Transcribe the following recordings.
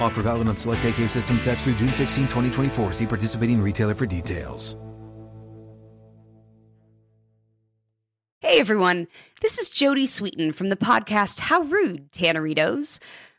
Offer valid on select AK system sets through June 16, 2024. See participating retailer for details. Hey everyone, this is Jodie Sweetin from the podcast How Rude, Tanneritos.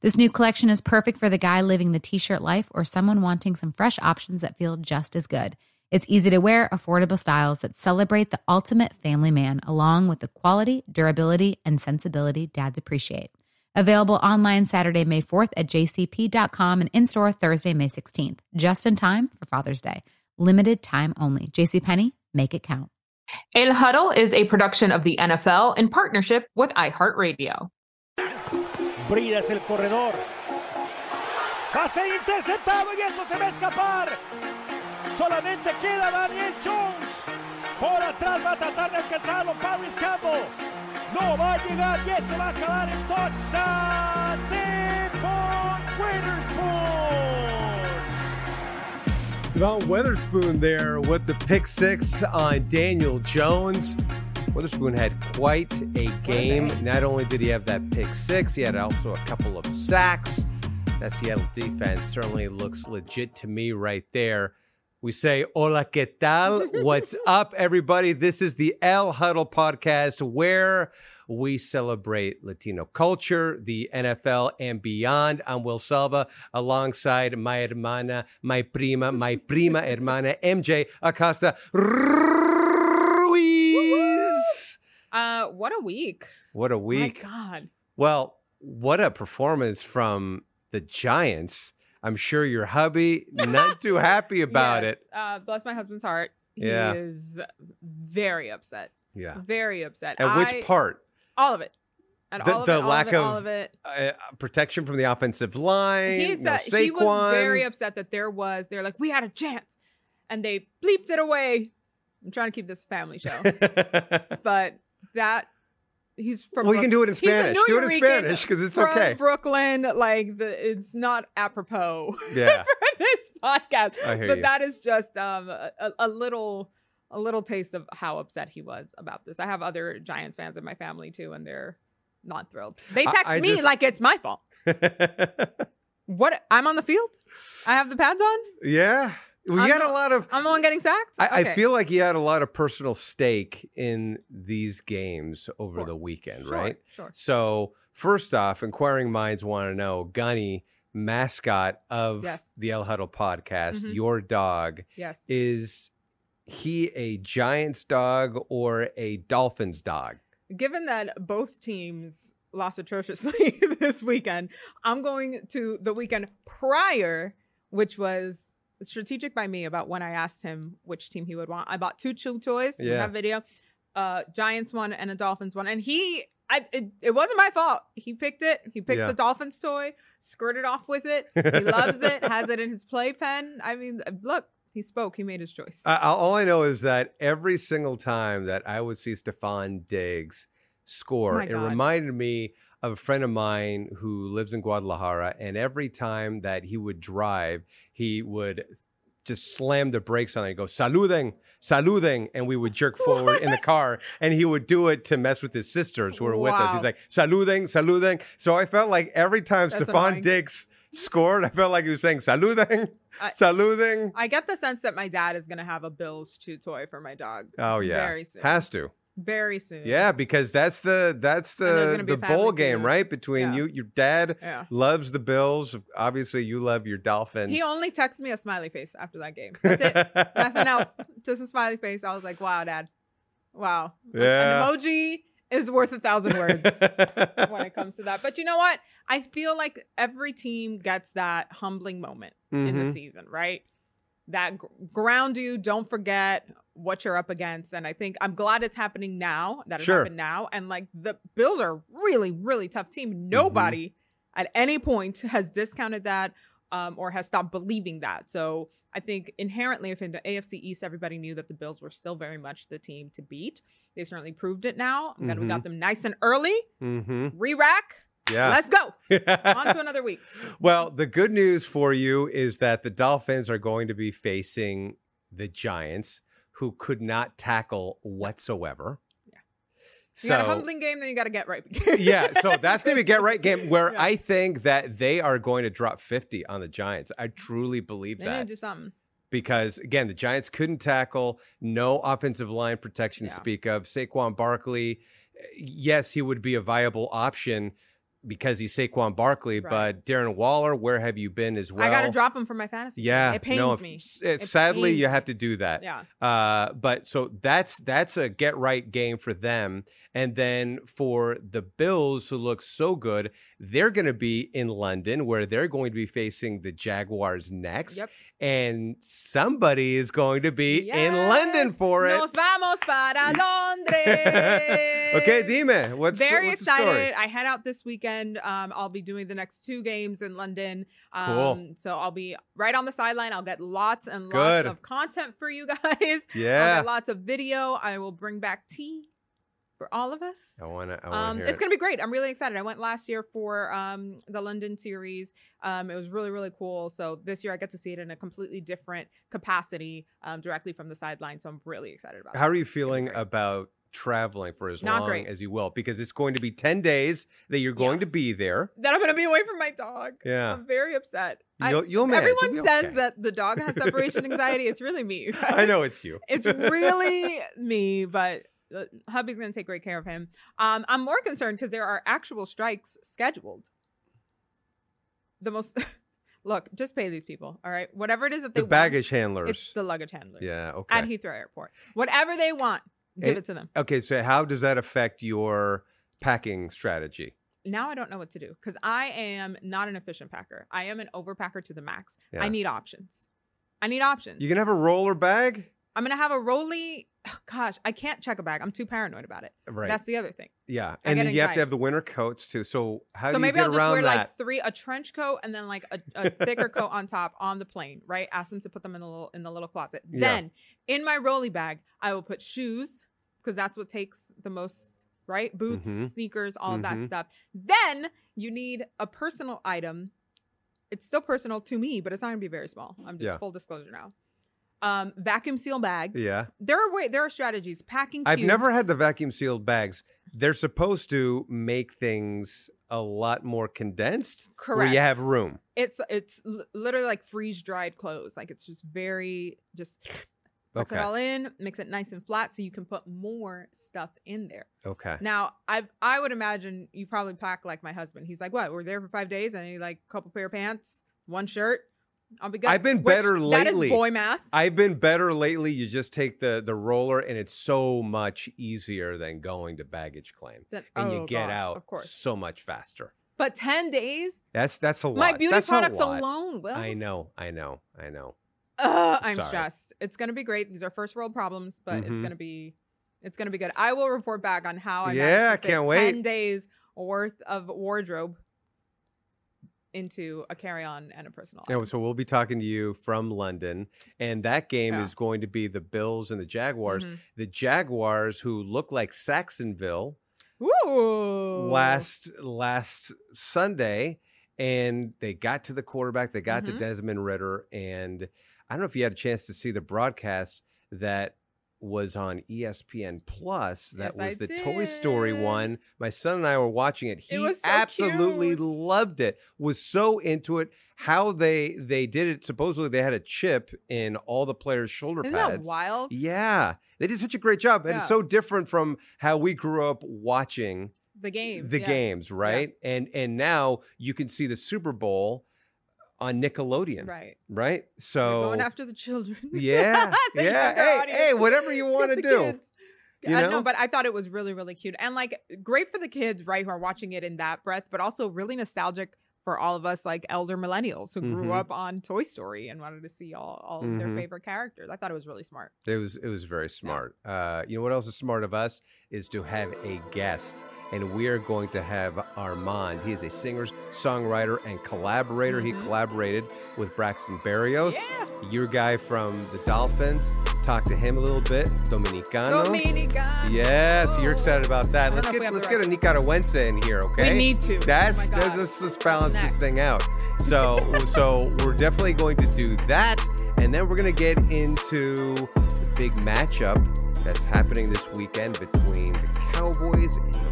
This new collection is perfect for the guy living the t shirt life or someone wanting some fresh options that feel just as good. It's easy to wear, affordable styles that celebrate the ultimate family man, along with the quality, durability, and sensibility dads appreciate. Available online Saturday, May 4th at jcp.com and in store Thursday, May 16th, just in time for Father's Day. Limited time only. JCPenney, make it count. El Huddle is a production of the NFL in partnership with iHeartRadio. Brida es el corredor. Pase interceptado y esto se va a escapar. Solamente queda Daniel Jones. Por atrás va a tratar de alcanzarlo Paris Campbell. No va a llegar y esto va a acabar en touchdown. Witherspoon. Devon Witherspoon there with the pick six on Daniel Jones. Witherspoon had quite a game. Not only did he have that pick six, he had also a couple of sacks. That Seattle defense certainly looks legit to me right there. We say, Hola, ¿qué tal? What's up, everybody? This is the El Huddle podcast where we celebrate Latino culture, the NFL, and beyond. I'm Will Selva alongside my hermana, my prima, my prima hermana, MJ Acosta. Uh, what a week. What a week. My God. Well, what a performance from the Giants. I'm sure your hubby not too happy about Yes. it. Uh, bless my husband's heart. He Yeah. is very upset. Yeah. Very upset. At I- which part? All of it. And The- all of the it, all lack of it, of- of it. Uh, protection from the offensive line. Uh, he was very upset that there was they're like we had a chance and they bleeped it away. I'm trying to keep this family show, but that he's from. Well, you can do it in Spanish. Do it in Spanish because it's from okay. Brooklyn, like the it's not apropos. Yeah. for this podcast, I hear but you. that is just um a, a- little a little taste of how upset he was about this. I have other Giants fans in my family too, and they're not thrilled. They text I me just- like it's my fault. What? I'm on the field. I have the pads on. yeah. Well, you I'm had the- a lot of. I'm the one getting sacked. I, I feel like you had a lot of personal stake in these games over Sure. the weekend, Sure, right? sure. So First off, inquiring minds want to know, Gunny, mascot of Yes. the El Huddle podcast, Mhm. your dog, Yes. is he a Giants dog or a Dolphins dog? Given that both teams lost atrociously this weekend, I'm going to the weekend prior, which was strategic by me about when I asked him which team he would want. I bought two chew toys. Yeah. have video. Uh, Giants one and a Dolphins one, and he. I, it, it wasn't my fault. He picked it. He picked Yeah. the Dolphins toy, skirted off with it. He loves it. Has it in his playpen. I mean, look, he spoke. He made his choice. I- all I know is that every single time that I would see Stefon Diggs score, Oh it reminded me of a friend of mine who lives in Guadalajara. And every time that he would drive, he would just slam the brakes on it and go, saluding, saluding. And we would jerk forward in the car. And he would do it to mess with his sisters who were with us. He's like, saluding, saluding. So I felt like every time That's Stefon. Diggs scored, I felt like he was saying, saluding, I- saluding. I get the sense that my dad is gonna have a Bills chew toy for my dog. Oh yeah, very soon. has to. Very soon. Yeah, because that's the that's the the bowl game, feud. right? Between Yeah. you, your dad Yeah. loves the Bills. Obviously, you love your Dolphins. He only texted me a smiley face after that game. That's it. Nothing else. Just a smiley face. I was like, wow, dad. Wow. Yeah. An emoji is worth a thousand words when it comes to that. But you know what? I feel like every team gets that humbling moment in the Mhm. season, right? That gr- ground you, don't forget what you're up against. And I think I'm glad it's happening now, that it Sure. happened now. And like the Bills are a really, really tough Mm-hmm. team. Nobody at any point has discounted that um, or has stopped believing that. So I think inherently, if in the AFC East, everybody knew that the Bills were still very much the team to beat. They certainly proved it now. I'm glad we got them nice and early. Mm-hmm. Re-rack. Yeah. Let's go. On to another week. well, the good news for you is that the Dolphins are going to be facing the Giants, who could not tackle whatsoever. Yeah. You got a So- humbling game, then you got to get right. yeah, so that's going to be a get right game where Yeah. I think that they are going to drop 50 on the Giants. I mm-hmm. truly believe that. They need to do something. because again, the Giants couldn't tackle, no offensive line protection to speak of. Saquon Barkley, eh, yes, he would be a viable option because he's Saquon Barkley, Right. but Darren Waller, where have you been as well? I got to drop him for my fantasy. team. Yeah, it pains no, me. it- It sadly, pains you have to do that. Yeah. Uh, but so that's that's a get right game for them. And then for the Bills, who look so good, they're going to be in London, where they're going to be facing the Jaguars next. Yep. And somebody is going to be in London for it. Nos vamos para Londres. Okay, Dime, what's Very what's excited. I head out this weekend. Um, I'll be doing the next two games in London. Um, Cool. So I'll be right on the sideline. I'll get lots and lots Good. of content for you guys. I'll Yeah. get lots of video. I will bring back tea for all of us. I want to. Um, it's it. gonna be great. I'm really excited. I went last year for um, the London series. Um, it was really really cool. So this year I get to see it in a completely different capacity, um, directly from the sideline. So I'm really excited about. It. How it. are you It's gonna be feeling about traveling for as Not long great. as you will? Because it's going to be 10 days that you're going Yeah. to be there. that I'm gonna be away from my dog? Yeah. I'm very upset. You'll, you'll manage. You'll everyone says okay. that the dog has separation anxiety. It's really me. I know it's you. it's really me, but hubby's going to take great care of him. Um, I'm more concerned because there are actual strikes scheduled. The most look, just pay these people, all right? Whatever it is that they the want, baggage it's handlers. the luggage handlers. Yeah. Okay. At Heathrow Airport, whatever they want, give It- it to them. okay. So how does that affect your packing strategy? Now I don't know what to do because I am not an efficient packer. I am an overpacker to the max. Yeah. I need options. I need options. You can have a roller bag. I'm gonna have a rolly. Gosh, I can't check a bag. I'm too paranoid about it. Right. That's the other thing. Yeah. And then you have to have the winter coats too. So how so do you maybe get I'll just wear that? like three, a trench coat, and then like a, a thicker coat on top on the plane. Right? Ask them to put them in the little in the little closet. Yeah. Then in my rolly bag, I will put shoes because that's what takes the most. Right? Boots, Mhm. sneakers, all Mhm. that stuff. Then you need a personal item. It's still personal to me, but it's not gonna be very small. I'm just Yeah. full disclosure now. Um, vacuum seal bags. Yeah. There are way there are strategies. Packing. I've never had the vacuum sealed bags. They're supposed to make things a lot more condensed, where Correct. you have room. it's it's literally like freeze dried clothes like it's just very just Flex Okay. it all in, mix it nice and flat so you can put more stuff in there. Okay. Now, I I would imagine you probably pack like my husband. He's like, what? We're there for five days, and he like a couple pair of pants, one shirt. I'll be good. I've been Which- better lately. is boy math. I've been better lately. You just take the the roller, and it's so much easier than going to baggage claim, That- and you oh, get gosh, out of course. so much faster. But ten days, That's that's a lot. my beauty That's products alone. Will I know, I know, I know. Uh, I'm Sorry. stressed. It's gonna be great. These are first world problems, but it's Mhm. gonna be it's gonna be good. I will report back on how I Yeah, managed to fit can't wait. ten days worth of wardrobe into a carry-on and a personal. Yeah, so we'll be talking to you from London, and that game Yeah. is going to be the Bills and the Jaguars. Mhm. The Jaguars, who look like Sacksonville Ooh. last last Sunday, and they got to the quarterback. They got to Mhm. Desmond Ridder, and I don't know if you had a chance to see the broadcast that was on ESPN Plus. That Yes, I was the Toy Story one. My son and I were watching it. He was so absolutely cute. loved it. Was so into it. How they they did it. Supposedly they had a chip in all the players' shoulder Isn't that pads. wild? Yeah, they did such a great job, and it's so different from how we grew up watching The games. the yeah. games, right? And and now you can see the Super Bowl on Nickelodeon, right? Right. So They're going after the children. yeah, The yeah. Hey, audience. hey, whatever you want to do. kids. you I know? know, but I thought it was really, really cute and like great for the kids, right, who are watching it in that breath, but also really nostalgic for all of us like elder millennials who grew Mhm. up on Toy Story and wanted to see all, all of their favorite characters. I thought it was really smart. It was it was very smart. Uh, you know what else is smart of us is to have a guest, and we are going to have RMAND. He is a singer, songwriter, and collaborator. He Mhm. collaborated with Braxton Berrios, Yeah. your guy from the Dolphins. Talk to him a little bit, Dominicano. Dominican. Yes, you're excited about that. Let's get let's get a Nicaragüense in here, okay? We need to. That's oh let's, let's, balance this thing out. So so we're definitely going to do that, and then we're gonna get into the big matchup that's happening this weekend between the Cowboys and the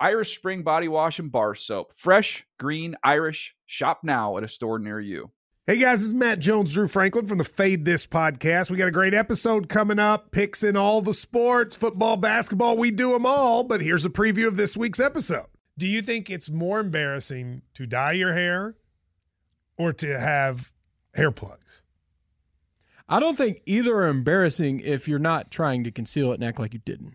Irish Spring Body Wash and Bar Soap. Fresh, green, Irish. Shop now at a store near you. Hey guys, this is Matt Jones, Drew Franklin from the Fade This podcast. We got a great episode coming up, picks in all the sports, football, basketball, we do them all. But here's a preview of this week's episode. Do you think it's more embarrassing to dye your hair or to have hair plugs? I don't think either are embarrassing if you're not trying to conceal it and act like you didn't.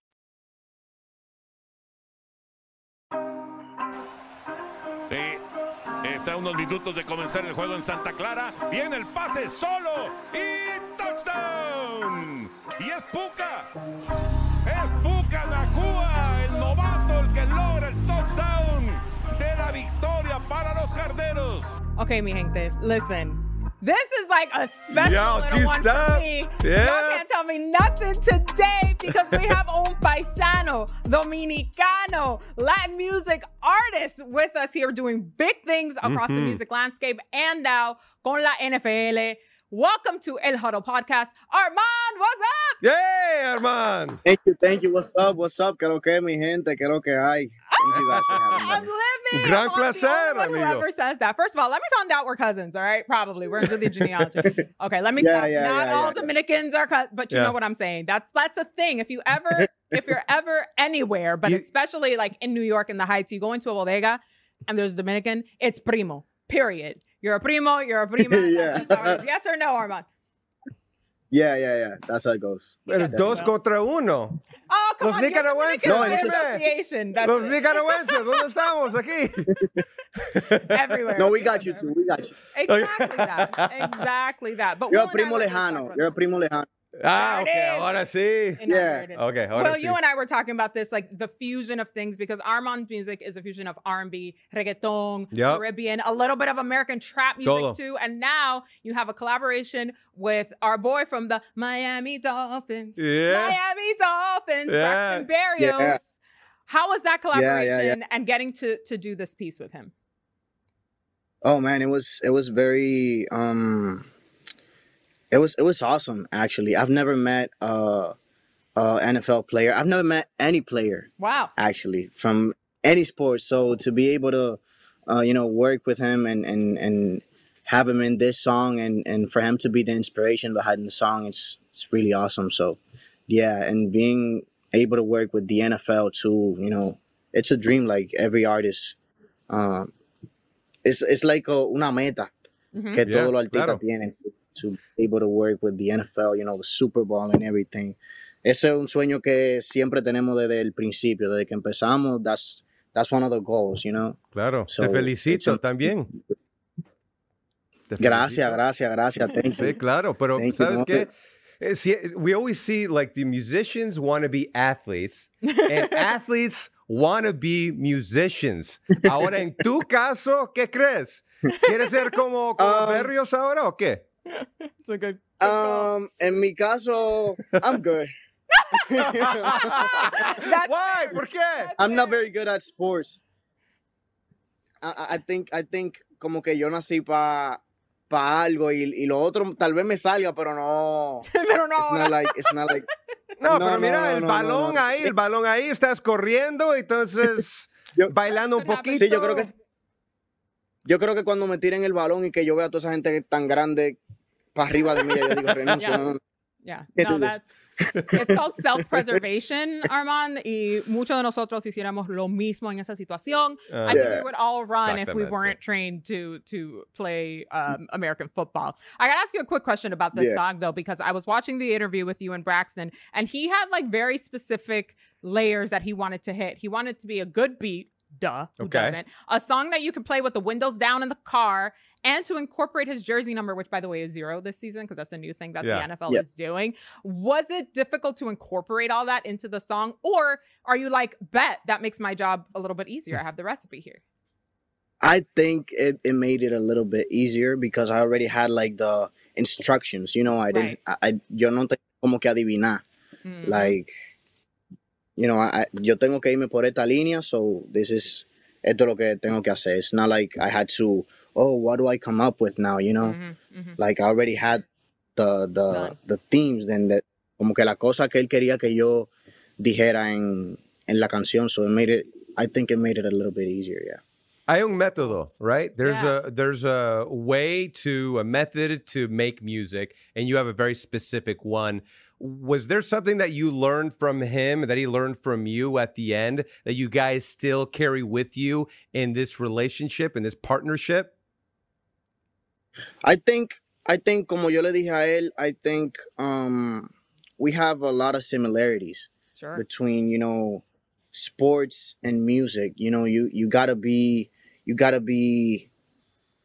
Está unos minutos de comenzar el juego en Santa Clara. Viene el pase solo y touchdown. Y es Puka. Es Puka Nakua, el novato, el que logra el touchdown de la victoria para los carneros. Okay, mi gente, listen. This is like a special Y'all little one for me. Yeah. Y'all can't tell me nothing today because we have un paisano, dominicano, Latin music artist with us here doing big things across the Mhm. music landscape and now con la NFL. Welcome to El Huddle Podcast. RMAND, what's up? Yeah, RMAND. Thank you, thank you. What's up? What's up? ¿Qué lo que, mi gente? ¿Qué lo que hay? Thank you for having ah, I'm me. living. Gran I'm the only placer, one amigo. Whoever says that. First of all, let me find out we're cousins. All right, probably we're into the genealogy. Okay, let me Yeah, stop. yeah, Not yeah, all yeah. Dominicans are cousins, but you Yeah. know what I'm saying. That's that's a thing. If you ever, if you're ever anywhere, but You- especially like in New York in the Heights, you go into a bodega and there's a Dominican. It's primo. Period. You're a primo. You're a prima. That's Yeah. just how it is. Yes or no, RMAND? Yeah, yeah, yeah. That's how it goes. Pero dos contra uno. Oh, come Los on. you're nicaragüenses, No, Flavor it's- Association. That's Los it. nicaragüenses, ¿dónde estamos aquí? everywhere. No, we got you too. We got you. Exactly that. Exactly that. But You're a primo and I were just lejano. talking You're a primo lejano. Ah, ok, is. ahora sí. that. Yeah. Ok, ahora Well, sí. you and I were talking about this, like the fusion of things, because RMAND's music is a fusion of R&B, reggaeton, Yep. Caribbean, a little bit of American trap music Todo. too, and now you have a collaboration with our boy from the Miami Dolphins. Yeah. Miami Dolphins, Yeah. Braxton Berrios. Yeah. How was that Yeah, yeah, yeah. collaboration and getting to to do this piece with him? Oh man, it was it was very um it was it was awesome actually. I've never met a, a NFL player. I've never met any player Wow. actually from any sport. So to be able to uh, you know work with him and and and have him in this song and and for him to be the inspiration behind the song it's it's really awesome. So yeah, and being able to work with the NFL too, you know, it's a dream like every artist. Um it's it's like a, una meta Mhm. que Yeah, todos los artistas claro. tienen to be able to work with the NFL, you know, the Super Bowl and everything. Ese es un sueño que siempre tenemos desde el principio, desde que empezamos. That's that's one of the goals, you know. Claro, So, te felicito a- también. Gracias, gracias, gracias. Thank Sí, you. claro, pero Thank you, ¿sabes no, qué? Eh, we always see like the musicians want to be athletes and athletes want to be musicians. Ahora, en tu caso, ¿qué crees? ¿Quieres ser como, como Um, Berrios ahora o qué? It's a good. Um, en mi caso, I'm good. That's Why? ¿Por qué? That's I'm not very good at sports. I, I- think I think como que yo nací para pa algo y, y lo otro tal vez me salga, pero no. Pero no. It's not like it's not like No, No, pero mira, no, el no, balón no. ahí, el balón ahí, estás corriendo, entonces Yo- bailando un poquito. Sí, yo creo que yo creo que cuando me tiren el balón y que yo vea a toda esa gente tan grande para arriba de mí, yo digo renuncio. Yeah. no, no. Yeah, no, that's it's called self-preservation, RMAND. Y muchos de nosotros hiciéramos lo mismo en esa situación. Ah, I think Yeah. we would all run if we weren't trained to to play um, American football. I gotta ask you a quick question about this Yeah. song though, because I was watching the interview with you and Braxton, and he had like very specific layers that he wanted to hit. He wanted to be a good beat. Duh, who Okay. doesn't? A song that you can play with the windows down in the car, and to incorporate his jersey number, which by the way is zero this season because that's a new thing that Yeah. the NFL Yeah. is doing. Was it difficult to incorporate all that into the song, or are you like, bet that makes my job a little bit easier? I have the recipe here. I think it, it made it a little bit easier because I already had like the instructions. You know, I didn't. I, I yo no tengo como que adivinar. Mhm. Like, you know, I, I- yo tengo que irme por esta línea, so this is esto es lo que tengo que hacer. It's not like I had to. Oh, what do I come up with now? You know, Mhm, mhm. like I already had the the Done. the themes, then that como que la cosa que él quería que yo dijera en en la canción, so it made it. I think it made it a little bit easier. Yeah. Hay un método, right? There's Yeah. a there's a way to a method to make music, and you have a very specific one. Was there something that you learned from him that he learned from you at the end that you guys still carry with you in this relationship in this partnership? I think I think como yo le dije a él, I think um we have a lot of similarities Sure. between, you know, sports and music. You know, you you got to be you got to be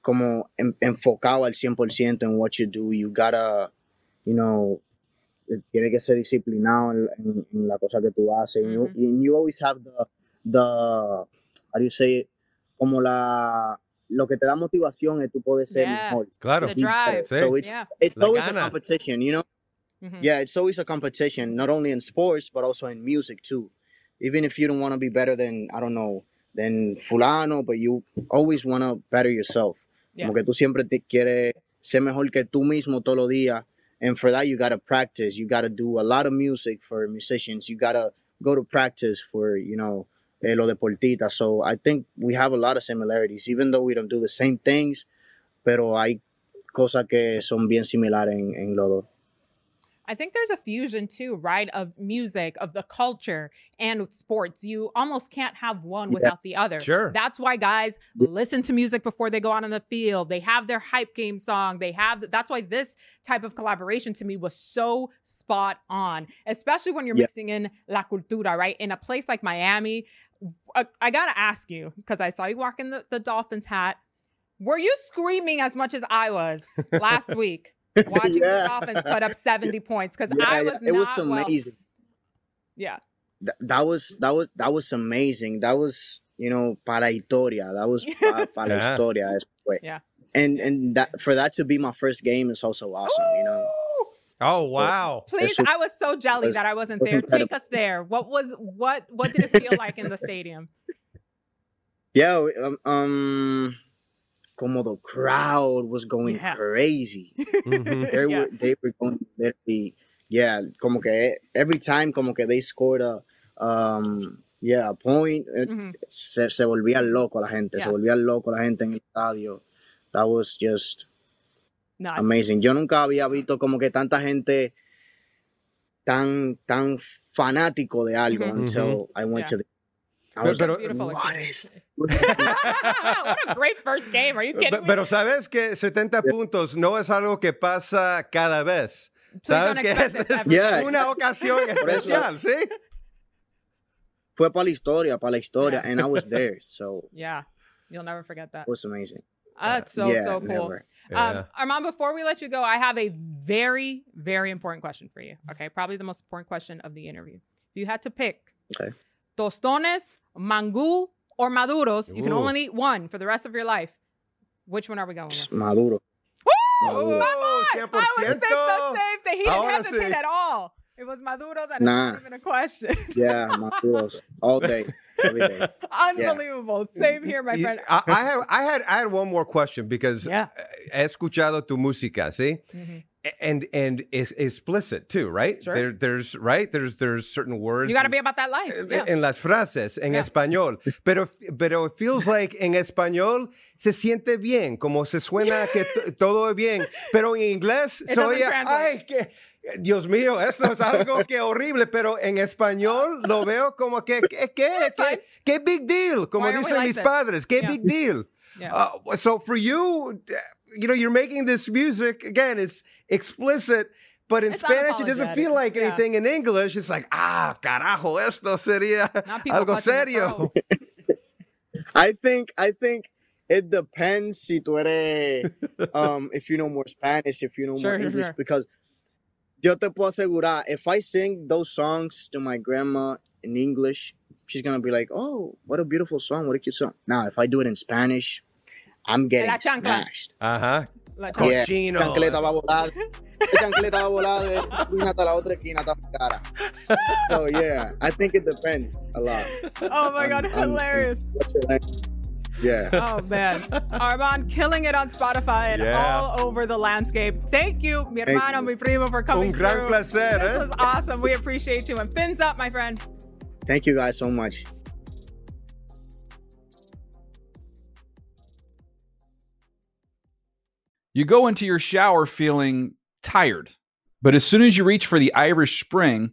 como en, enfocado al 100% en what you do. You got to, you know, tiene que ser disciplinado en, en- en la cosa que tú haces. And you, and you always have the the how do you say it? Como la lo que te da motivación es tú poder ser Yeah. mejor. Claro. The be better. drive. So it's Yeah. it's La always gana. a competition, you know. Mhm. Yeah, it's always a competition, not only in sports but also in music too. Even if you don't want to be better than I don't know than fulano, but you always want to better yourself. Yeah. Como que tú siempre te quieres ser mejor que tú mismo todos los días and for that you gotta practice. You gotta do a lot of music for musicians. You gotta go to practice for you know eh, lo deportista. So I think we have a lot of similarities, even though we don't do the same things. Pero hay cosas que son bien similares en, en los dos. I think there's a fusion too, right? Of music, of the culture, and with sports. You almost can't have one Yeah. without the other. Sure. That's why guys listen to music before they go out on the field. They have their hype game song. They have that's why this type of collaboration to me was so spot on, especially when you're Yeah. mixing in la cultura, right? In a place like Miami, uh, I gotta ask you because I saw you walking the, the Dolphins hat. Were you screaming as much as I was last week? Watching the Yeah. Dolphins put up 70 points because Yeah, I yeah, was it was not well- amazing. yeah. Th- that was that was that was amazing. That was you know para historia. That was para, para Yeah. historia. después. Yeah. And and that for that to be my first game is also awesome. You know. Oh wow! Please, Eso- I was so jelly was- that I wasn't was there. Take us there. What was what what did it feel like in the stadium? Yeah. Um. um como the crowd was going Yeah. crazy. They Yeah. were they were going literally. Yeah. Como que every time como que they scored a um yeah a point. eh, se, se volvía loco la gente, se Yeah. volvía loco la gente en el estadio. That was just amazing. Yo nunca había visto como que tanta gente tan tan fanático de algo until I went Yeah. to the. I Pero- was pero- like, Beautiful what experience. is? what a great first game. Are you kidding Pe- me? Pero sabes que 70 puntos no es algo que pasa cada vez. Please Sabes don't que expect this es every Yeah. day. una ocasión Por eso- especial, ¿sí? Fue para la historia, para la historia, Yeah. and I was there, so Yeah. You'll never forget that. it was amazing. That's so yeah, so cool. never. Um, Yeah. RMAND, before we let you go, I have a very, very important question for you. Okay, probably the most important question of the interview. If you had to pick Okay. Tostones, mangú, or maduros, you can only eat one for the rest of your life. Which one are we going with? Maduro. Woo! Maduro. On! I would think the 100%. same thing. He didn't hesitate at all. It was maduros, and Nah. it's not even a question. Yeah, Maduros all day, every day. Unbelievable. Same here, my friend. I, I have, I had, I had one more question because Yeah. he escuchado tu música, ¿sí? Mhm. And and it's explicit too, right? Sure. There, there's right. There's there's certain words. You got to and- be about that life. en, Yeah. en las frases en Yeah. español, pero, pero it feels like en español se siente bien, como se suena que t- todo es bien, pero en inglés It se doesn't translate. ay, que, Dios mío, esto es algo que horrible, pero en español lo veo como que, que, que, que, que big deal, como Why are we dicen like mis this? padres, que Yeah. big deal. Yeah. Uh, so for you, you know, you're making this music again. It's explicit, but in It's Spanish, it doesn't feel unapologetic, like yeah. anything. In English, it's like ah, carajo, esto sería algo serio. I think I think it depends si tú eres um if you know more Spanish, if you know Sure, more English, sure. because yo te puedo asegurar, if I sing those songs to my grandma in English, she's gonna be like, "Oh, what a beautiful song! What a cute song." Now, if I do it in Spanish, I'm getting La chancla. smashed. Ajá. La Yeah, Cochino. chancleta va a volar. Esta chancleta va a volar de esta esquina hasta la otra esquina hasta mi cara. So yeah, I think it depends a lot. Oh my God, on- on hilarious. what's your language. Yeah. Oh man, RMAND killing it on Spotify and Yeah. all over the landscape. Thank you, mi Thank hermano, you. mi primo, for coming Un gran through. placer, This eh? was awesome. We appreciate you. And fins up, my friend. Thank you guys so much. You go into your shower feeling tired, but as soon as you reach for the Irish Spring,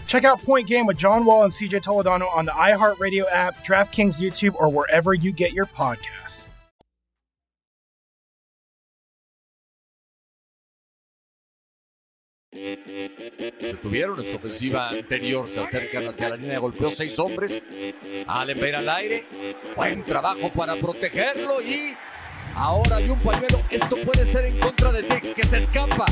Check out Point Game with John Wall and CJ Toledano on the iHeartRadio app, DraftKings YouTube, or wherever you get your podcasts. Tuvieron ofensiva anterior, se hacia la línea seis hombres. Al aire. Buen trabajo para protegerlo y ahora un pañuelo. Esto puede ser en contra de que se escapa.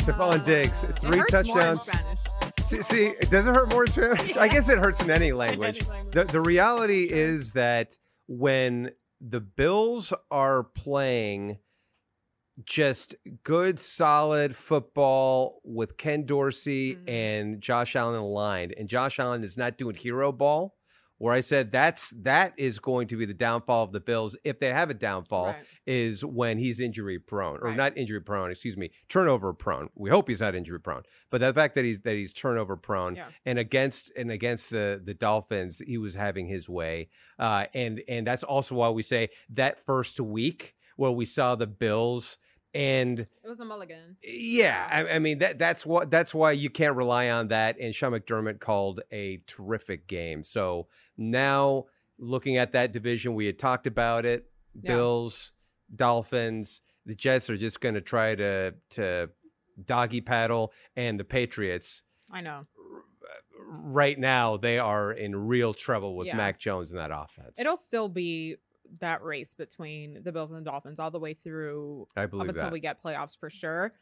Stefon Diggs, three in touchdowns. Spanish. See, see, it doesn't hurt more in Spanish. I guess it hurts in any language. The the reality is that when the Bills are playing just good, solid football with Ken Dorsey Mm-hmm. and Josh Allen aligned, and Josh Allen is not doing hero ball. Where I said that's that is going to be the downfall of the Bills if they have a downfall Right. is when he's injury prone or Right. not injury prone, excuse me, turnover prone. We hope he's not injury prone, but the fact that he's that he's turnover prone Yeah. and against and against the the Dolphins, he was having his way, uh, and and that's also why we say that first week where we saw the Bills and It was a mulligan. yeah, I, I mean that that's what that's why you can't rely on that. And Sean McDermott called a terrific game. So now looking at that division, we had talked about it. Yeah. Bills, Dolphins, the Jets are just going to try to to doggy paddle, and the Patriots I know. right now they are in real trouble with Yeah. Mac Jones in that offense. It'll still be that race between the Bills and the Dolphins all the way through I up believe until that. we get playoffs for sure.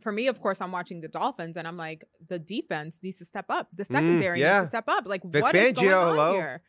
For me, of course, I'm watching the Dolphins and I'm like, the defense needs to step up. The secondary Mm, yeah. needs to step up. Like, Vic what is going on hello. here?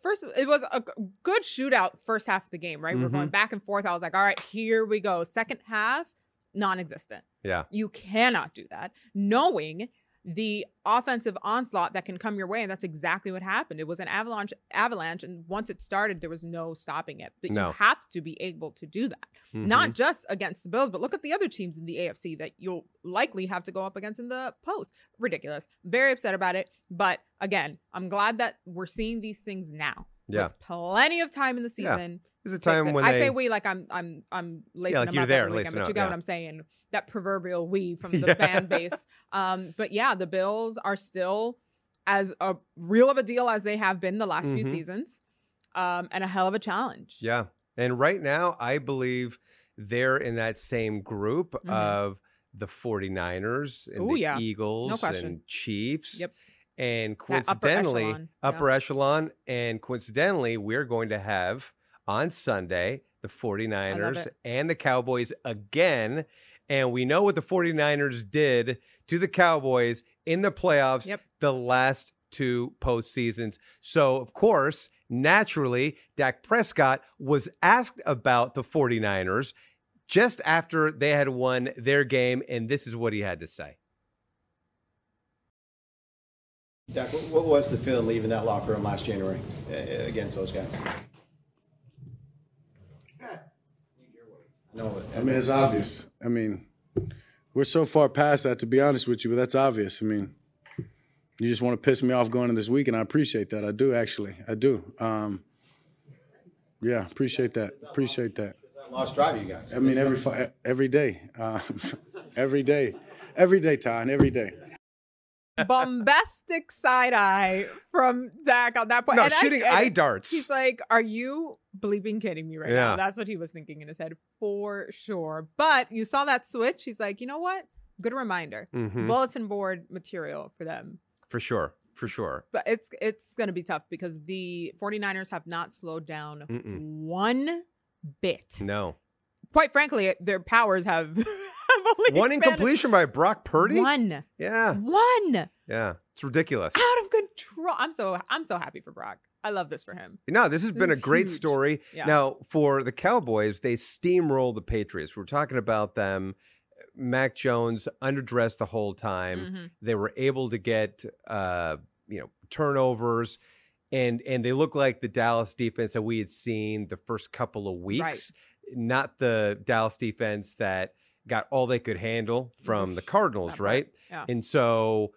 First, it was a good shootout first half of the game, right? We're going Mhm. back and forth. I was like, all right, here we go. Second half, non-existent. yeah. You cannot do that, knowing the offensive onslaught that can come your way, and that's exactly what happened. It was an avalanche, avalanche, and once it started, there was no stopping it. But No. you have to be able to do that, Mhm. not just against the Bills, but look at the other teams in the AFC that you'll likely have to go up against in the post. Ridiculous. Very upset about it, but again, I'm glad that we're seeing these things now. Yeah. With plenty of time in the Yeah. There's a time when I they- say we like I'm I'm I'm lacing like them you're up there, every weekend, lacing but you get yeah. what I'm saying. That proverbial we from the Yeah. fan base. Um, but yeah, the Bills are still as a real of a deal as they have been the last few Mhm. seasons, um, and a hell of a challenge. Yeah. And right now, I believe they're in that same group Mhm. of the 49ers and Ooh, the yeah. Eagles question. and Chiefs. Yep. And That upper coincidentally, echelon, upper yeah. echelon. And coincidentally, we're going to have on Sunday the 49ers and the Cowboys again. And we know what the 49ers did to the Cowboys in the playoffs Yep. the last two postseasons. So, of course, naturally, Dak Prescott was asked about the 49ers just after they had won their game. And this is what he had to say. Dak, what- what was the feeling leaving that locker room last January uh, against those guys? No, I mean, it's obvious. I mean, we're so far past that, to be honest with you, but that's obvious. I mean, you just want to piss me off going into this week, and I appreciate that. I do, actually. I do. Um, yeah, appreciate that. Appreciate that. that lost drive you guys. I mean, every every day, uh, every day, every day, Ty, every day. Bombastic side eye from Dak on that point. No, And I shooting get eye darts. He's like, "Are you bleeping kidding me right Yeah. now?" That's what he was thinking in his head for sure. But you saw that switch. He's like, "You know what? Good reminder. Mhm. Bulletin board material for them." For sure. For sure. But it's it's going to be tough because the 49ers have not slowed down Mm-mm. one bit. No. Quite frankly, their powers have, One incompletion by Brock Purdy? One. Yeah. One. Yeah. It's ridiculous. Out of control. I'm so I'm so happy for Brock. I love this for him. No, this has This been a great huge. story. Yeah. Now, for the Cowboys, they steamroll the Patriots. We're talking about them Mac Jones underdressed the whole time. Mhm. They were able to get uh, you know turnovers, and and they look like the Dallas defense that we had seen the first couple of weeks, not the Dallas defense that got all they could handle from the Cardinals, right? Yeah. And so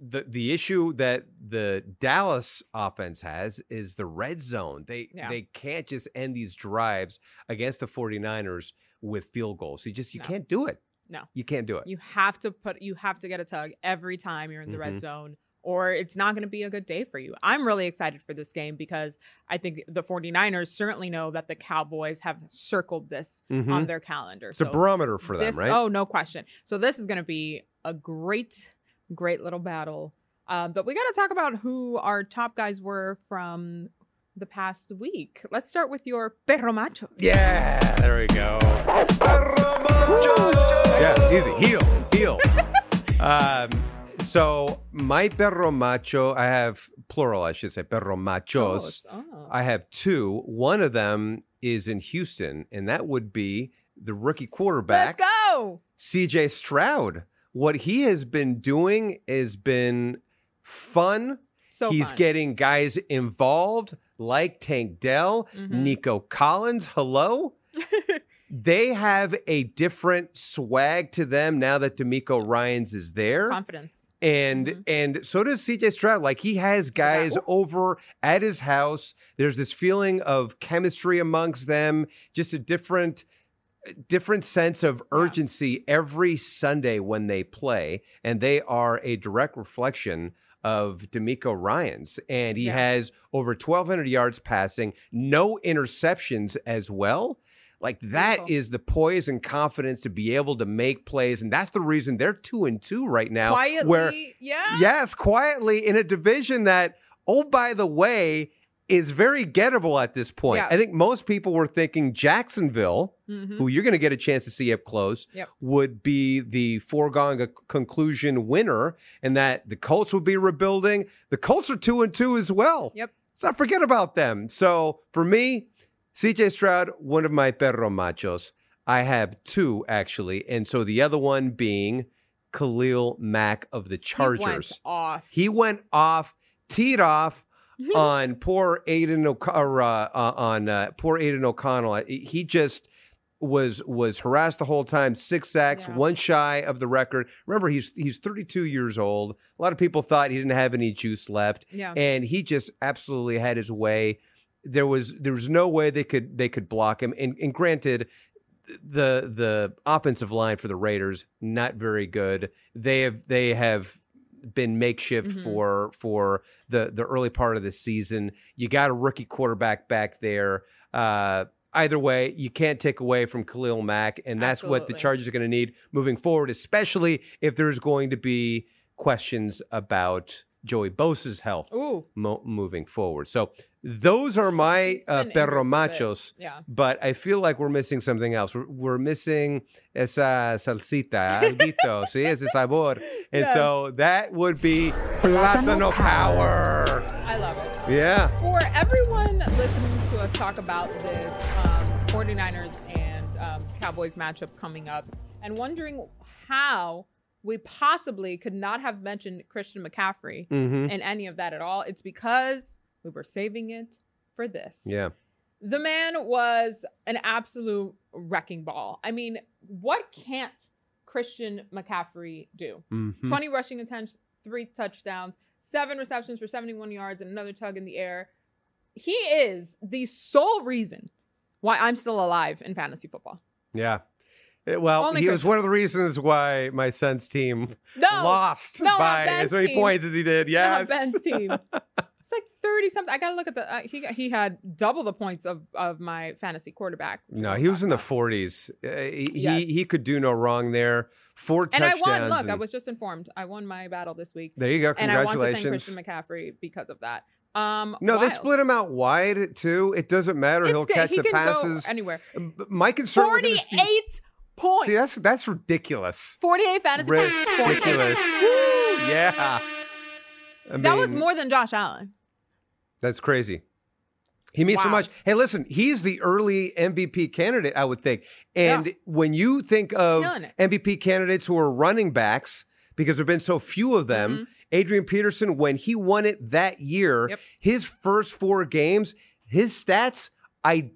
the the issue that the Dallas offense has is the red zone. They Yeah. they can't just end these drives against the 49ers with field goals. You just you No. can't do it. No. You can't do it. You have to put you have to get a tug every time you're in the Mhm. red zone or it's not going to be a good day for you. I'm really excited for this game because I think the 49ers certainly know that the Cowboys have circled this on Mhm. their calendar. It's a barometer for them, this- right? Oh, no question. So this is going to be a great great little battle. Um, but we got to talk about who our top guys were from the past week. Let's start with your perro macho. Yeah, there we go. Yeah, easy. Heel, heel. um, so my perro macho, I have plural, I should say, perro machos. Oh. I have two. One of them is in Houston, and that would be the rookie quarterback, Let's go. CJ Stroud. What he has been doing has been fun. So He's fun. getting guys involved like Tank Dell, Mhm. Nico Collins. Hello. they have a different swag to them now that DeMeco Ryans is there. Confidence. And Mm-hmm. and so does CJ Stroud. Like he has guys over at his house. There's this feeling of chemistry amongst them, just a different different sense of urgency every Sunday when they play, and they are a direct reflection of DeMeco Ryan's. And he has over 1,200 yards passing, no interceptions as well. Like that is the poise and confidence to be able to make plays, and that's the reason they're two and two right now. Quietly, where yeah. yes, quietly in a division that, oh by the way, is very gettable at this point. Yeah. I think most people were thinking Jacksonville, Mhm. who you're going to get a chance to see up close, Yep. would be the foregone conclusion winner, and that the Colts would be rebuilding. The Colts are two and two as well. Yep. Let's not forget about them. So for me, CJ Stroud, one of my perro machos. I have two actually, and so the other one being Khalil Mack of the Chargers. He went off. He went off, teed off on poor Aidan O'C- or, uh, uh, on uh, poor Aidan O'Connell. He just was was harassed the whole time. Six sacks, one shy of the record. Remember, he's he's 32 years old. A lot of people thought he didn't have any juice left, Yeah. and he just absolutely had his way. There was there was no way they could they could block him. And, and granted, the the offensive line for the Raiders not very good. They have they have been makeshift Mhm. for for the the early part of the season. You got a rookie quarterback back there. Uh, either way, you can't take away from Khalil Mack, and that's what the Absolutely. Chargers are going to need moving forward, especially if there's going to be questions about Joey Bosa's health mo- moving forward. So those are my uh, perro injured for a bit. machos. Yeah. But I feel like we're missing something else. We're, we're missing esa salsita, alguito, sí, ese sabor. And Yeah. so that would be plátano power. I love it. Yeah. For everyone listening to us talk about this um, 49ers and um, Cowboys matchup coming up and wondering how we possibly could not have mentioned Christian McCaffrey Mhm. in any of that at all, it's because we were saving it for this. Yeah. The man was an absolute wrecking ball. I mean, what can't Christian McCaffrey do? Mhm. 20 rushing attempts, three touchdowns, seven receptions for 71 yards, and another tug in the air. He is the sole reason why I'm still alive in fantasy football. Yeah. Eh, Well, Only he was one of the reasons why my son's team No, lost no, by as many team. points as he did. Yes. Not Ben's team. It's like 30 something. I got to look at the, uh, he, he had double the points of, of my fantasy quarterback. No, he was in the 40s. Uh, he, Yes. he he could do no wrong there. Four And I touchdowns. won. Look, I was just informed. I won my battle this week. There you go. And I want to thank Christian McCaffrey because of that. Um, No, they split him out wide too. It doesn't matter. He'll It's- catch he the can go passes anywhere. My concern with him is- 48 points. See, that's that's ridiculous. 48 fantasy points. Ridiculous. Woo! Yeah. I that was more than Josh Allen. That's crazy. He means so much. Hey, listen, he's the early MVP candidate, I would think. And Yeah. when you think of MVP candidates who are running backs, because there have been so few of them, Mm-hmm. Adrian Peterson, when he won it that year, his first four games, his stats, I,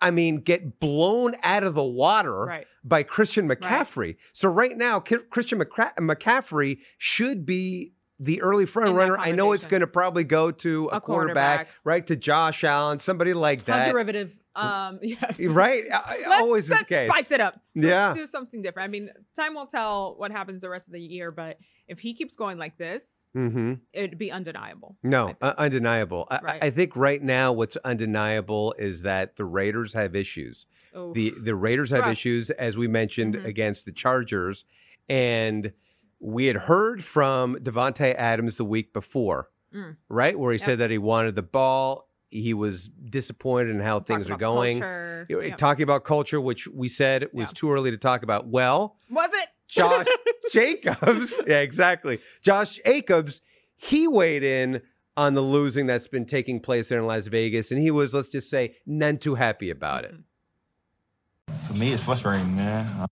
I- mean, get blown out of the water Right. by Christian McCaffrey. So right now, Christian McCaffrey should be the early front In runner. I know it's going to probably go to a, A quarterback, quarterback. right? To Josh Allen, somebody like How that. derivative. Um, yes. Right? I- Let's- always the let's case. Spice it up. Let's Yeah. do something different. I mean, time will tell what happens the rest of the year, but if he keeps going like this, Mm-hmm. it'd be undeniable. No, uh, undeniable. I- I, I think right now what's undeniable is that the Raiders have issues. Oof. The the Raiders have issues, as we mentioned, Mhm. against the Chargers, and we had heard from Davante Adams the week before, Mm. right, where he Yep. said that he wanted the ball. He was disappointed in how things are going. culture. Yep. Talking about culture, which we said was too early to talk about. Well, Was it? Josh Jacobs. Yeah, exactly. Josh Jacobs, he weighed in on the losing that's been taking place there in Las Vegas, and he was, let's just say, none too happy about it. Mm-hmm. For me, it's frustrating, man.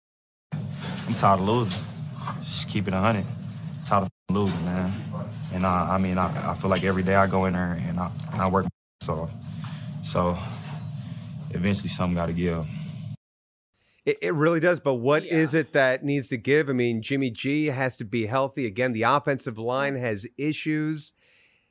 I'm tired of losing. Just keep it 100. Tired of losing, man. And uh, I mean, I, I feel like every day I go in there and I, and I work my ass off. So eventually something got to give. It, it really does. But what is it that needs to give? I mean, Jimmy G has to be healthy. Again, the offensive line has issues.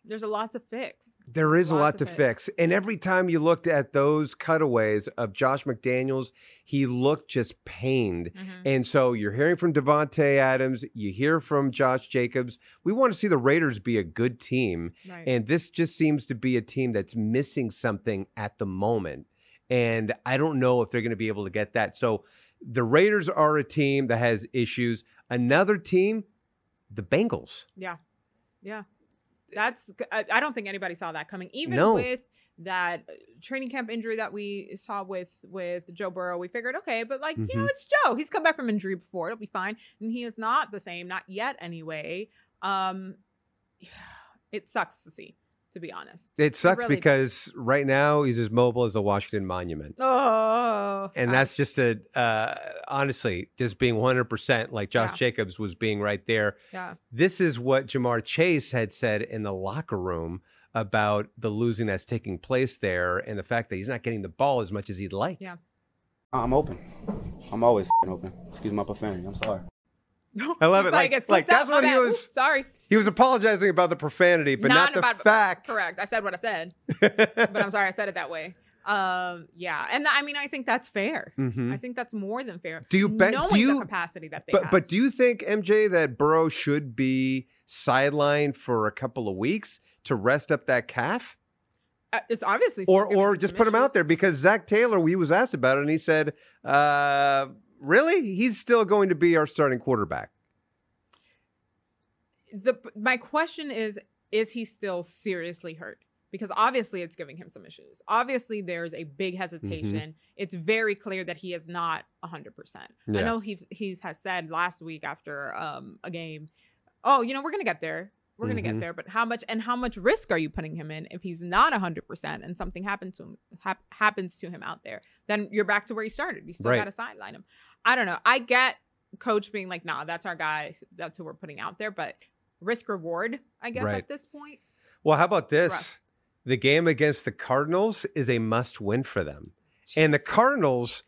There's a lot to fix. There is a lot to fix. fix. And every time you looked at those cutaways of Josh McDaniels, he looked just pained. Mm-hmm. And so you're hearing from Davante Adams, you hear from Josh Jacobs. We want to see the Raiders be a good team. Right. And this just seems to be a team that's missing something at the moment. And I don't know if they're going to be able to get that. So the Raiders are a team that has issues. Another team, the Bengals. Yeah. Yeah. That's, I, don't think anybody saw that coming. Even No. with that uh, training camp injury that we saw with with Joe Burrow, we figured, okay, but like, you know, Mhm. it's Joe. He's come back from injury before. It'll be fine. And he is not the same, not yet anyway. Um, it sucks to see, to be honest. It sucks really does. because right now he's as mobile as the Washington Monument. Oh. And that's just a, uh, honestly, just being 100% like Josh Yeah. Jacobs was being right there. Yeah. This is what Ja'Marr Chase had said in the locker room about the losing that's taking place there and the fact that he's not getting the ball as much as he'd like. Yeah. I'm open. I'm always open. Excuse my profanity. I'm sorry. I love it. Like, it's like that's what he was. Oops, sorry. He was apologizing about the profanity, but not, the about- fact. Correct. I said what I said, but I'm sorry I said it that way. Um, yeah, and I mean I think that's fair. Mhm. I think that's more than fair. Do you bet- do you- the capacity that they But have? but do you think MJ that Burrow should be sidelined for a couple of weeks to rest up that calf? Uh, it's obviously or or just put him out there because Zac Taylor, he was asked about it, and he said, uh, "Really, he's still going to be our starting quarterback." the my question is is he still seriously hurt? Because obviously it's giving him some issues. Obviously there's a big hesitation. It's very clear that he is not 100% i know he's he's has said last week after um a game oh you know we're gonna get there we're gonna Mhm. get there but how much and how much risk are you putting him in if he's not 100% and something happens to him hap- happens to him out there then you're back to where you started you still Right. gotta sideline him i don't know i get coach being like nah that's our guy that's who we're putting out there but risk reward, I guess, Right. at this point. Well, how about this? Rough. The game against the Cardinals is a must-win for them, and the Cardinals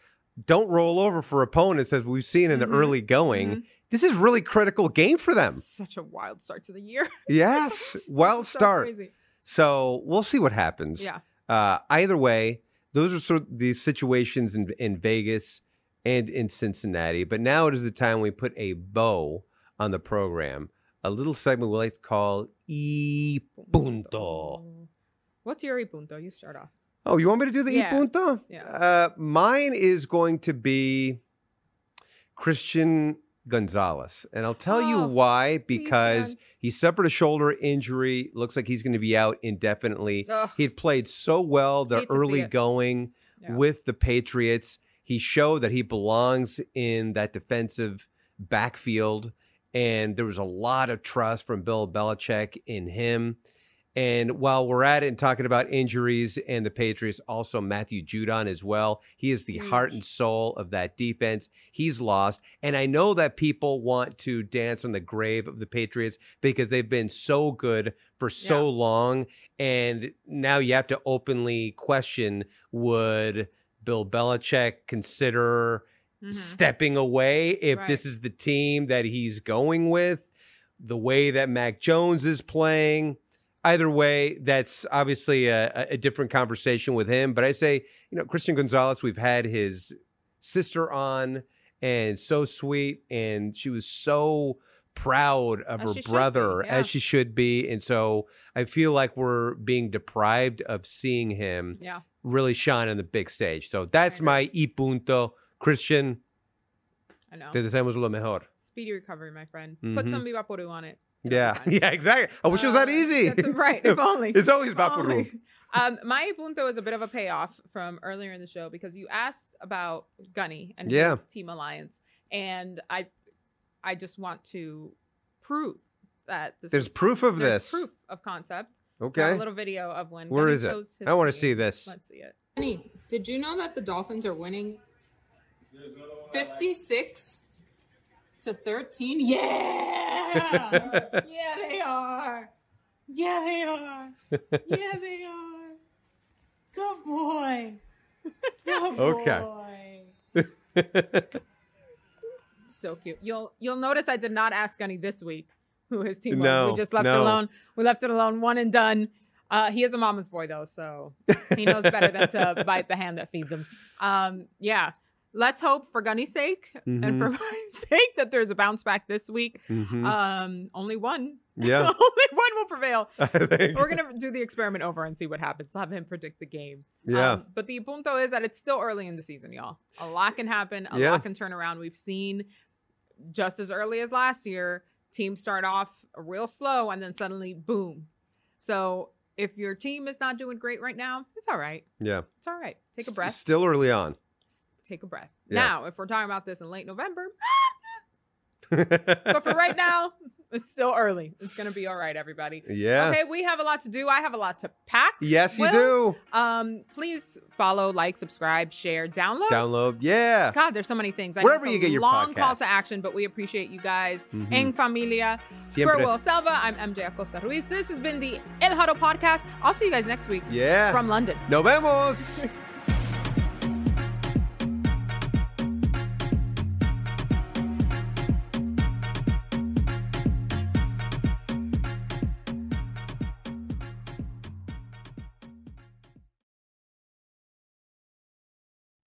don't roll over for opponents as we've seen in Mhm. the early going. Mhm. This is really critical game for them. Such a wild start to the year. Yes, wild so start. crazy. So we'll see what happens. Yeah. Uh, either way, those are sort of the situations in in Vegas and in Cincinnati. But now it is the time we put a bow on the program. A little segment we like to call E Punto. What's your e punto? You start off. Oh, you want me to do the Yeah. E Punto? Yeah. Uh, mine is going to be Christian Gonzalez. And I'll tell you Oh, why because he suffered a shoulder injury. Looks like he's going to be out indefinitely. Ugh. He had played so well the Hate to see early going with the Patriots. He showed that he belongs in that defensive backfield. And there was a lot of trust from Bill Belichick in him. And while we're at it and talking about injuries and the Patriots, also Matthew Judon as well. He is the heart and soul of that defense. He's lost. And I know that people want to dance on the grave of the Patriots because they've been so good for so long. And now you have to openly question would Bill Belichick consider mm-hmm. stepping away if this is the team that he's going with? The way that Mac Jones is playing either way, that's obviously a, a different conversation with him. But I say, you know, Christian Gonzalez, we've had his sister on and so sweet. And she was so proud of As her should be, brother, yeah. as she should be. And so I feel like we're being deprived of seeing him Yeah. really shine on the big stage. So that's my y punto. Christian, I know. te deseamos lo mejor. Speedy recovery, my friend. Put Mhm. some Vaporu on it. Yeah, yeah, exactly. I wish it was that easy. That's right. If only. It's always about Vaporu. only. Um, my punto is a bit of a payoff from earlier in the show because you asked about Gunny and Yeah. his team alliance, and I, I just want to prove that this There's is- proof of there's this. Proof of concept. Got Okay. A little video of when. Where Gunny is it? chose his I wanna see this. Let's see it. Honey, did you know that the Dolphins are winning 56 to 13? Yeah! Yeah, yeah, they are. Yeah, they are. Yeah, they are. Good boy. Good Okay. boy. So cute. You'll you'll notice I did not ask Gunny this week who his team was. We just left it alone. We left it alone, one and done. Uh, he is a mama's boy though, so he knows better than to bite the hand that feeds him. Um, yeah. Let's hope for Gunny's sake and for my sake that there's a bounce back this week. Mhm. Um, only one. Yeah. only one will prevail. We're gonna do the experiment over and see what happens. Have him predict the game. Yeah. Um, but the punto is that it's still early in the season, y'all. A lot can happen. A Yeah. lot can turn around. We've seen just as early as last year, teams start off real slow and then suddenly boom. So if your team is not doing great right now, it's all right. Yeah. It's all right. Take a breath. Still early on. Take a breath. Yeah. Now, if we're talking about this in late November, but for right now, it's still early. It's gonna be all right, everybody. Yeah. Okay, we have a lot to do. I have a lot to pack. Yes, you do. Um, please follow, like, subscribe, share, download. Download. Yeah. God, there's so many things. I Wherever you get your long call to action, but we appreciate you guys. Mhm. En familia. Siempre. For Will Selva, I'm MJ Acosta Ruiz. This has been the El Huddle podcast. I'll see you guys next week. Yeah. From London. Nos vemos.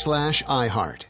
slash iHeart.